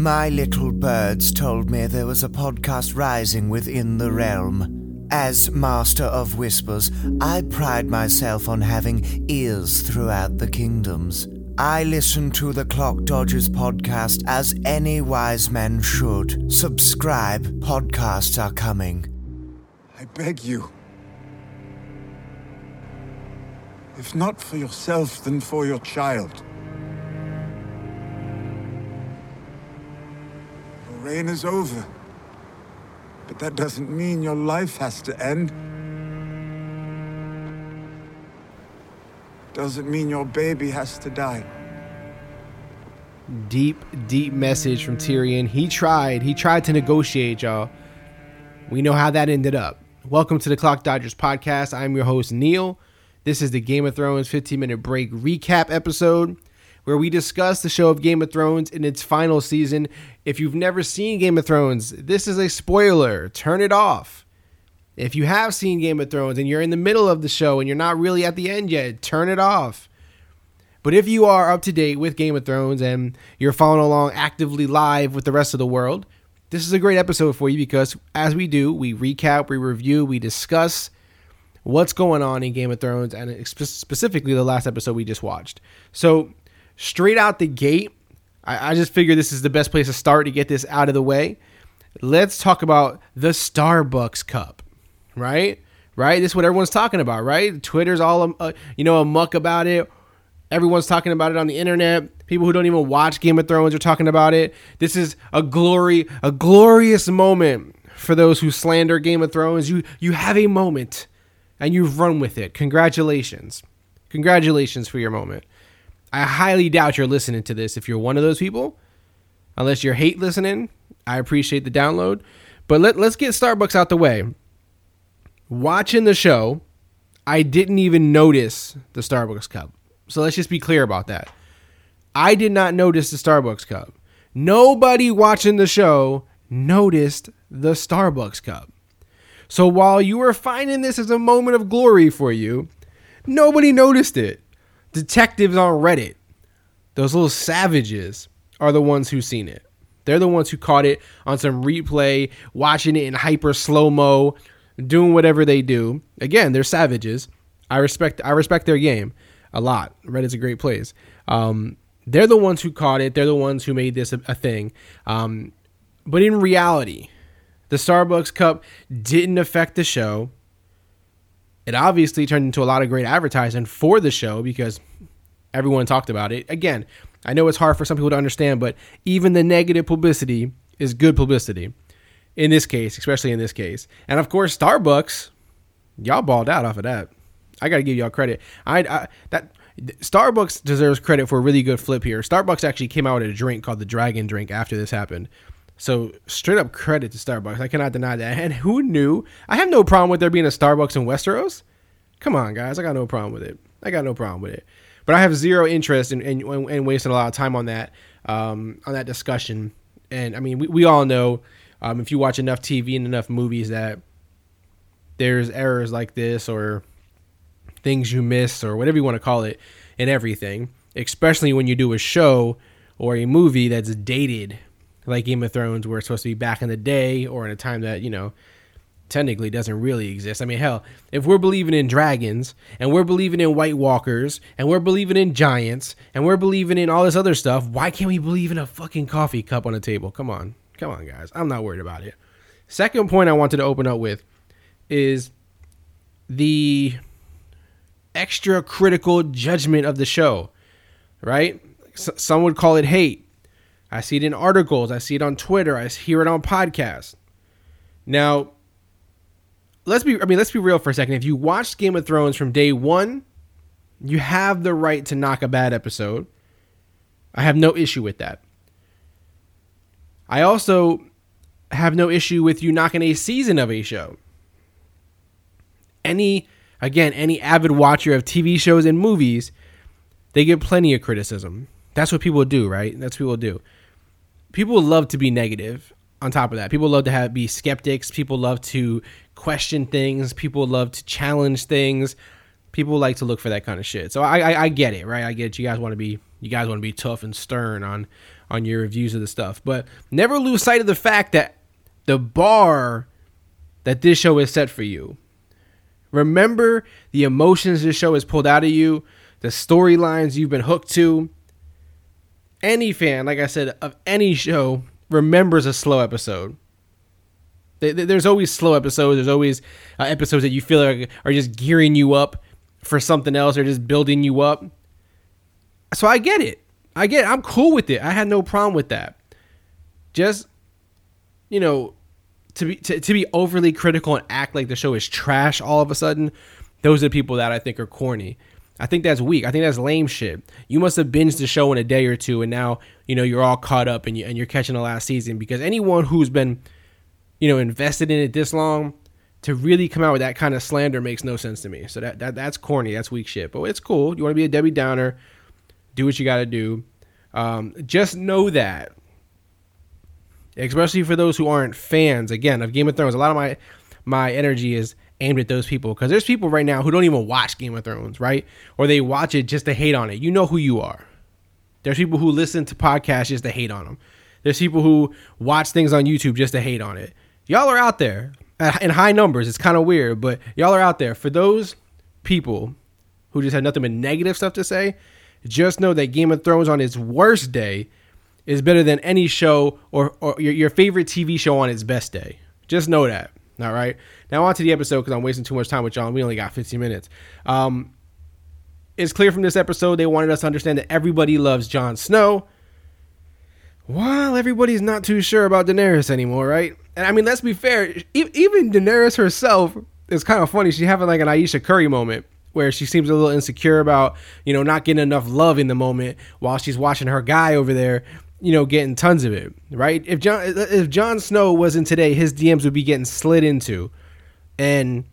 My little birds told me there was a podcast rising within the realm. As Master of Whispers, I pride myself on having ears throughout the kingdoms. I listen to the Clock Dodgers podcast as any wise man should. Subscribe, podcasts are coming. I beg you. If not for yourself, then for your child. Reign is over. But that doesn't mean your life has to end. Doesn't mean your baby has to die. Deep, deep message from Tyrion. He tried. He tried to negotiate, y'all. We know how that ended up. Welcome to the Clock Dodgers podcast. I'm your host, Neil. This is the Game of Thrones 15 minute break recap episode where we discuss the show of Game of Thrones in its final season. If you've never seen Game of Thrones, this is a spoiler. Turn it off. If you have seen Game of Thrones and you're in the middle of the show and you're not really at the end yet, turn it off. But if you are up to date with Game of Thrones and you're following along actively live with the rest of the world, this is a great episode for you because as we do, we recap, we review, we discuss what's going on in Game of Thrones and specifically the last episode we just watched. So, straight out the gate, I, I just figure this is the best place to start to get this out of the way. Let's talk about the Starbucks Cup, right? Right? This is what everyone's talking about, right? Twitter's all, uh, you know, a muck about it. Everyone's talking about it on the internet. People who don't even watch Game of Thrones are talking about it. This is a glory, a glorious moment for those who slander Game of Thrones. You you have a moment and you've run with it. Congratulations. Congratulations for your moment. I highly doubt you're listening to this if you're one of those people. Unless you're hate listening, I appreciate the download. But let, let's get Starbucks out the way. Watching the show, I didn't even notice the Starbucks cup. So let's just be clear about that. I did not notice the Starbucks cup. Nobody watching the show noticed the Starbucks cup. So while you were finding this as a moment of glory for you, nobody noticed it. Detectives on Reddit, those little savages, are the ones who seen it. They're the ones who caught it on some replay, watching it in hyper slow mo, doing whatever they do. Again, they're savages. I respect I respect their game a lot. Reddit's a great place. Um, they're the ones who caught it. They're the ones who made this a, a thing. Um, but in reality, the Starbucks cup didn't affect the show. It obviously turned into a lot of great advertising for the show because everyone talked about it. Again, I know it's hard for some people to understand, but even the negative publicity is good publicity in this case, especially in this case. And of course, Starbucks, y'all balled out off of that. I got to give y'all credit. I, I that Starbucks deserves credit for a really good flip here. Starbucks actually came out with a drink called the Dragon Drink after this happened. So straight up credit to Starbucks. I cannot deny that. And who knew? I have no problem with there being a Starbucks in Westeros. Come on, guys. I got no problem with it. I got no problem with it. But I have zero interest in, in, in wasting a lot of time on that um, on that discussion. And I mean, we, we all know um, if you watch enough TV and enough movies that there's errors like this or things you miss or whatever you want to call it in everything, especially when you do a show or a movie that's dated like Game of Thrones, where it's supposed to be back in the day or in a time that, you know, technically doesn't really exist. I mean, hell, if we're believing in dragons and we're believing in White Walkers and we're believing in giants and we're believing in all this other stuff, why can't we believe in a fucking coffee cup on a table? Come on. Come on, guys. I'm not worried about it. Second point I wanted to open up with is the extra critical judgment of the show, right? S- some would call it hate. I see it in articles. I see it on Twitter. I hear it on podcasts. Now, let's be I mean, let's be real for a second. If you watched Game of Thrones from day 1, you have the right to knock a bad episode. I have no issue with that. I also have no issue with you knocking a season of a show. Any again, any avid watcher of TV shows and movies, they get plenty of criticism. That's what people do, right? That's what people do people love to be negative on top of that people love to have be skeptics people love to question things people love to challenge things people like to look for that kind of shit so i i, I get it right i get it. you guys want to be you guys want to be tough and stern on on your reviews of the stuff. But never lose sight of the fact that the bar that this show is set for you. Remember the emotions this show has pulled out of you, the storylines you've been hooked to. Any fan, like I said, of any show remembers a slow episode. There's always slow episodes. There's always uh, episodes that you feel like are just gearing you up for something else or just building you up. So I get it. I get it. I'm cool with it. I had no problem with that. Just, you know, to be to, to be overly critical and act like the show is trash all of a sudden, those are the people that I think are corny. I think that's weak. I think that's lame shit. You must have binged the show in a day or two, and now you know you're all caught up and you and you're catching the last season. Because anyone who's been, you know, invested in it this long, to really come out with that kind of slander makes no sense to me. So that, that that's corny. That's weak shit. But it's cool. You want to be a Debbie Downer, do what you got to do. Um, just know that, especially for those who aren't fans, again of Game of Thrones. A lot of my my energy is aimed at those people because there's people right now who don't even watch Game of Thrones, right? Or they watch it just to hate on it. You know who you are. There's people who listen to podcasts just to hate on them. There's people who watch things on YouTube just to hate on it. Y'all are out there in high numbers. It's kind of weird, but y'all are out there. For those people who just have nothing but negative stuff to say, just know that Game of Thrones on its worst day is better than any show or, or your, your favorite TV show on its best day. Just know that. All right. Now on to the episode because I'm wasting too much time with y'all. We only got 15 minutes. Um, it's clear from this episode they wanted us to understand that everybody loves Jon Snow. While everybody's not too sure about Daenerys anymore, right? And I mean, let's be fair. Even Daenerys herself is kind of funny. She's having like an Ayesha Curry moment where she seems a little insecure about you know not getting enough love in the moment while she's watching her guy over there you know getting tons of it right if Jon if Jon Snow wasn't today his DMs would be getting slid into and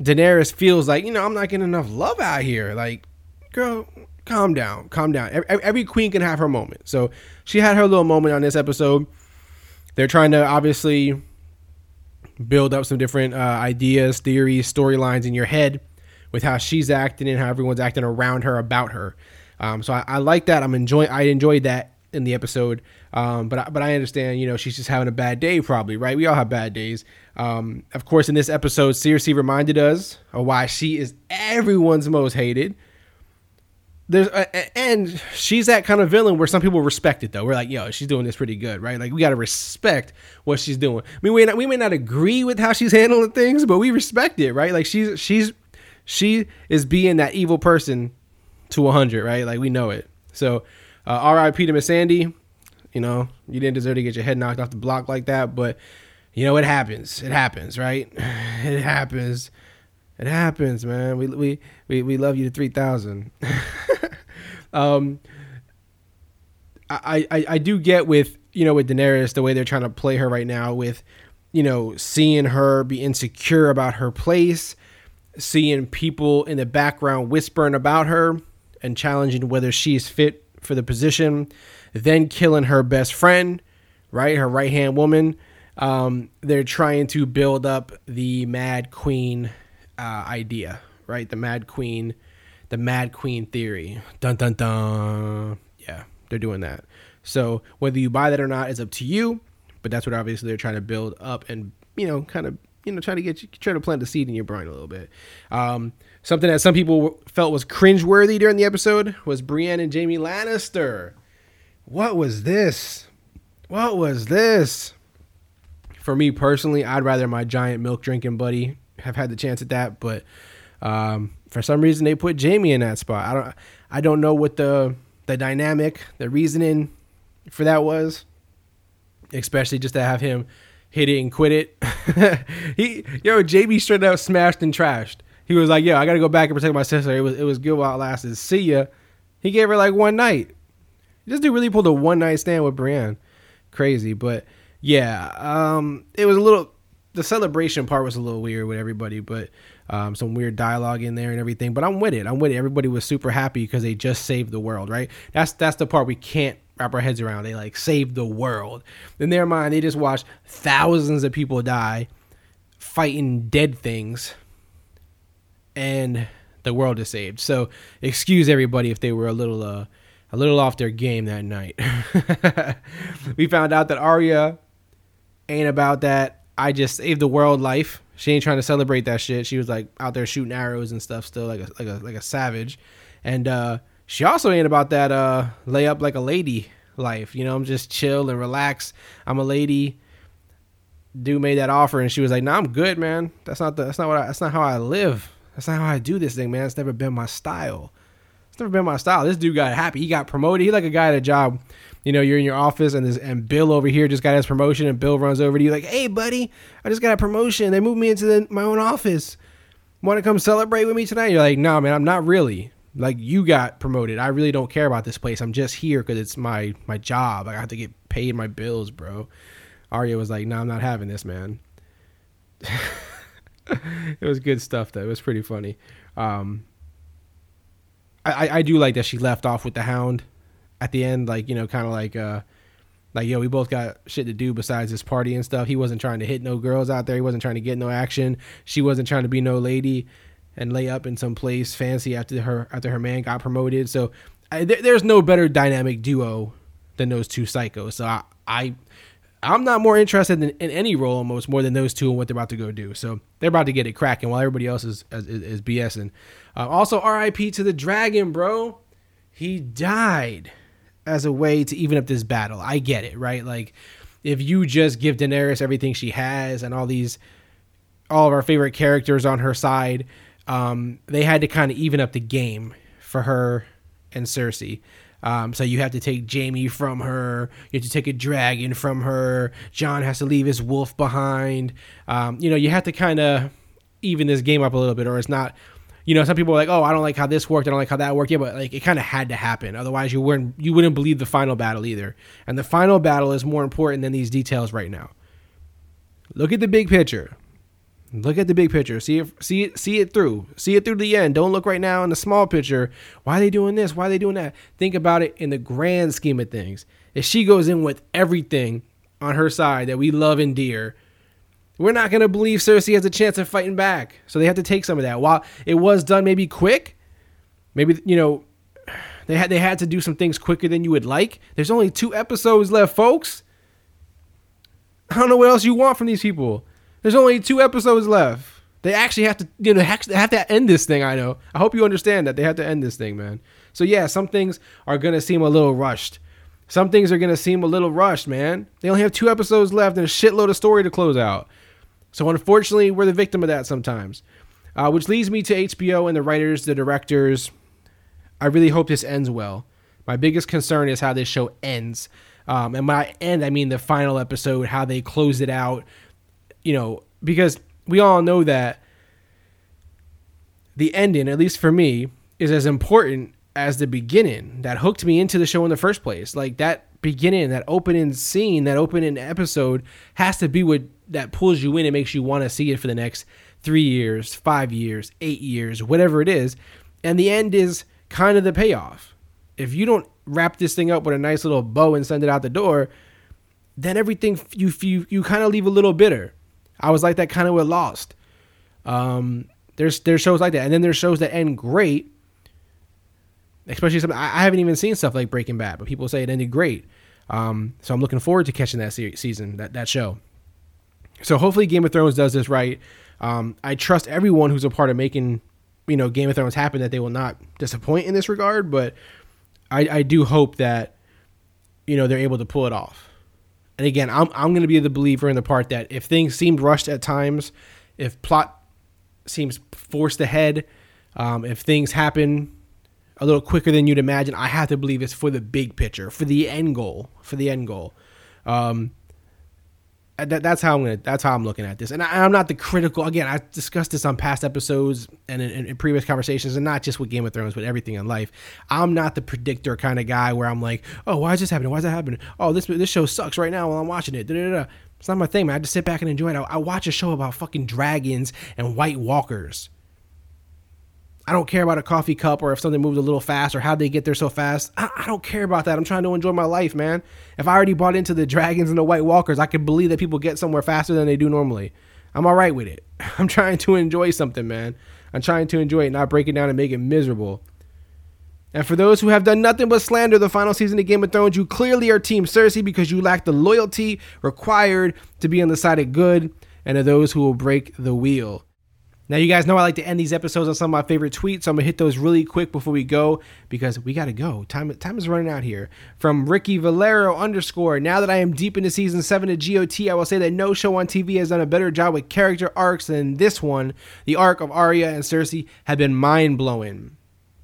Daenerys feels like you know I'm not getting enough love out here like girl calm down calm down every, every queen can have her moment so she had her little moment on this episode they're trying to obviously build up some different uh, ideas theories storylines in your head with how she's acting and how everyone's acting around her about her. Um, so I, I, like that. I'm enjoying. I enjoyed that in the episode. Um, but I, but I understand. You know, she's just having a bad day, probably. Right? We all have bad days. Um, of course, in this episode, Cersei reminded us of why she is everyone's most hated. There's a, and she's that kind of villain where some people respect it though. We're like, yo, she's doing this pretty good, right? Like we gotta respect what she's doing. I mean, we not, we may not agree with how she's handling things, but we respect it, right? Like she's she's she is being that evil person to 100, right? Like we know it. So, uh, R.I.P. to Missandei. You know, you didn't deserve to get your head knocked off the block like that, but you know it happens. It happens, right? It happens. It happens, man. We we we, we love you to three thousand. um, I, I I do get with you know with Daenerys the way they're trying to play her right now with you know seeing her be insecure about her place seeing people in the background whispering about her and challenging whether she's fit for the position, then killing her best friend, right? Her right hand woman. Um, they're trying to build up the Mad Queen uh, idea, right? The Mad Queen, the Mad Queen theory. Dun dun dun. Yeah, they're doing that. So whether you buy that or not is up to you, but that's what obviously they're trying to build up and you know kind of you know, try to get you, try to plant the seed in your brain a little bit. Um, something that some people felt was cringeworthy during the episode was Brienne and Jaime Lannister. What was this? What was this? For me personally, I'd rather my giant milk drinking buddy have had the chance at that, but um, for some reason they put Jaime in that spot. I don't, I don't know what the the dynamic, the reasoning for that was, especially just to have him hit it and quit it. he yo, JB straight up smashed and trashed. He was like, "Yo, I gotta go back and protect my sister. It was it was good while it lasted. See ya." He gave her like one night. This dude really pulled a one night stand with Brienne. Crazy, but yeah, um, it was a little. The celebration part was a little weird with everybody, but um, some weird dialogue in there and everything. But I'm with it. I'm with it. Everybody was super happy because they just saved the world, right? That's that's the part we can't wrap our heads around. They like saved the world. In their mind, they just watched thousands of people die fighting dead things, and the world is saved. So excuse everybody if they were a little uh a little off their game that night. we found out that Arya ain't about that. I just saved the world life. She ain't trying to celebrate that shit. She was like out there shooting arrows and stuff, still like a like a like a savage. And uh, she also ain't about that uh, lay up like a lady life. You know, I'm just chill and relax. I'm a lady. Dude made that offer, and she was like, "No, nah, I'm good, man. That's not the. That's not what. I, that's not how I live. That's not how I do this thing, man. It's never been my style." It's never been my style. This dude got happy. He got promoted. He like a guy at a job. You know, you're in your office and this, and Bill over here just got his promotion, and Bill runs over to you like, "Hey, buddy, I just got a promotion. They moved me into the, my own office. Want to come celebrate with me tonight?" You're like, "No, man, I'm not really. Like, you got promoted. I really don't care about this place. I'm just here because it's my my job. I have to get paid my bills, bro." Arya was like, "No, I'm not having this, man." it was good stuff though. It was pretty funny. Um, I, I do like that she left off with the hound at the end, like you know, kind of like uh, like yo, we both got shit to do besides this party and stuff. He wasn't trying to hit no girls out there. He wasn't trying to get no action. She wasn't trying to be no lady and lay up in some place fancy after her after her man got promoted. So I, there, there's no better dynamic duo than those two psychos. So I, I I'm not more interested in, in, any role almost more than those two and what they're about to go do. So they're about to get it cracking while everybody else is is, is BSing. Uh, also, RIP to the dragon, bro. He died as a way to even up this battle. I get it, right? Like if you just give Daenerys everything she has and all these all of our favorite characters on her side, um, they had to kind of even up the game for her and Cersei. Um, so you have to take Jaime from her. You have to take a dragon from her. Jon has to leave his wolf behind. Um, you know, you have to kind of even this game up a little bit, or it's not. You know, some people are like, "Oh, I don't like how this worked. I don't like how that worked." Yeah, but like it kind of had to happen. Otherwise, you wouldn't you wouldn't believe the final battle either. And the final battle is more important than these details right now. Look at the big picture. Look at the big picture. See it, see it, see it through. See it through the end. Don't look right now in the small picture. Why are they doing this? Why are they doing that? Think about it in the grand scheme of things. If she goes in with everything on her side that we love and dear, we're not gonna believe Cersei has a chance of fighting back. So they have to take some of that. While it was done maybe quick, maybe you know they had they had to do some things quicker than you would like. There's only two episodes left, folks. I don't know what else you want from these people. There's only two episodes left. They actually have to, you know, have to end this thing. I know. I hope you understand that they have to end this thing, man. So yeah, some things are gonna seem a little rushed. Some things are gonna seem a little rushed, man. They only have two episodes left and a shitload of story to close out. So unfortunately, we're the victim of that sometimes. Uh, which leads me to HBO and the writers, the directors. I really hope this ends well. My biggest concern is how this show ends. Um, and by end, I mean the final episode, how they close it out, you know, because we all know that the ending, at least for me, is as important as the beginning that hooked me into the show in the first place. Like that beginning, that opening scene, that opening episode has to be what that pulls you in and makes you want to see it for the next three years, five years, eight years, whatever it is. And the end is kind of the payoff. If you don't wrap this thing up with a nice little bow and send it out the door, then everything you you you kind of leave a little bitter. I was like that kind of with Lost. Um, there's there's shows like that, and then there's shows that end great. Especially some I haven't even seen stuff like Breaking Bad, but people say it ended great. Um, so I'm looking forward to catching that season, that that show. So hopefully Game of Thrones does this right. Um, I trust everyone who's a part of making you know Game of Thrones happen that they will not disappoint in this regard, but I, I do hope that you know they're able to pull it off. And again, I'm I'm going to be the believer in the part that if things seemed rushed at times, if plot seems forced ahead, um, if things happen a little quicker than you'd imagine, I have to believe it's for the big picture, for the end goal, for the end goal. Um, Uh, that, that's how I'm gonna. That's how I'm looking at this. And I, am not the critical. Again, I discussed this on past episodes and in, in, previous conversations, and not just with Game of Thrones, but everything in life. I'm not the predictor kind of guy where I'm like, oh, why is this happening? Why is that happening? Oh, this this show sucks right now while I'm watching it. Da-da-da. It's not my thing, man. I just sit back and enjoy it. I, I watch a show about fucking dragons and White Walkers. I don't care about a coffee cup or if something moves a little fast or how they get there so fast. I, I, don't care about that. I'm trying to enjoy my life, man. If I already bought into the dragons and the White Walkers, I can believe that people get somewhere faster than they do normally. I'm all right with it. I'm trying to enjoy something, man. I'm trying to enjoy it, not break it down and make it miserable. And for those who have done nothing but slander the final season of Game of Thrones, you clearly are Team Cersei because you lack the loyalty required to be on the side of good and of those who will break the wheel. Now, you guys know I like to end these episodes on some of my favorite tweets, so I'm gonna hit those really quick before we go because we gotta go. Time time is running out here. From Ricky Valero underscore. Now that I am deep into season seven of GOT, I will say that no show on TV has done a better job with character arcs than this one. The arc of Arya and Cersei have been mind blowing.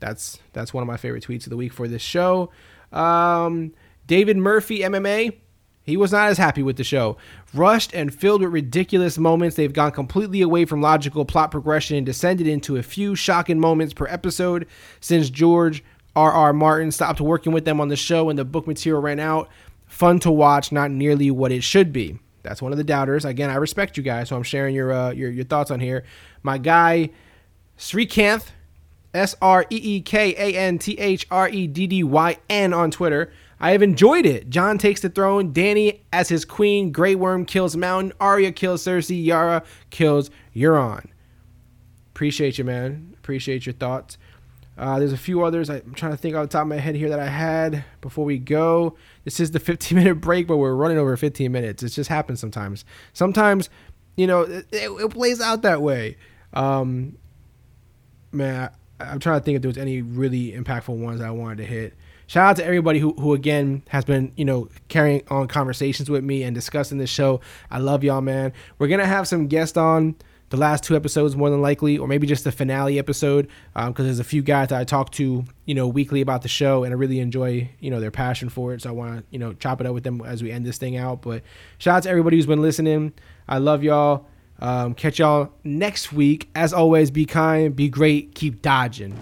That's that's one of my favorite tweets of the week for this show. Um, David Murphy MMA. He was not as happy with the show. Rushed and filled with ridiculous moments, they've gone completely away from logical plot progression and descended into a few shocking moments per episode since George R. R. Martin stopped working with them on the show and the book material ran out. Fun to watch, not nearly what it should be. That's one of the doubters. Again, I respect you guys, so I'm sharing your uh, your, your thoughts on here. My guy Srikanth, S R E E K A N T H R E D D Y N on Twitter. I have enjoyed it. Jon takes the throne. Dany as his queen. Grey Worm kills Mountain. Arya kills Cersei. Yara kills Euron. Appreciate you, man. Appreciate your thoughts. Uh, there's a few others I'm trying to think off the top of my head here that I had before we go. This is the 15 minute break, but we're running over 15 minutes. It just happens sometimes. Sometimes, you know, it, it, plays out that way. Um, man, I, I'm trying to think if there was any really impactful ones I wanted to hit shout out to everybody who, who again has been you know carrying on conversations with me and discussing this show. I love y'all man. We're gonna have some guests on the last two episodes more than likely or maybe just the finale episode because um, there's a few guys that i talk to you know weekly about the show and i really enjoy you know their passion for it so i want to you know chop it up with them as we end this thing out. But shout out to everybody who's been listening. I love y'all. Um, catch y'all next week. As always be kind be great keep dodging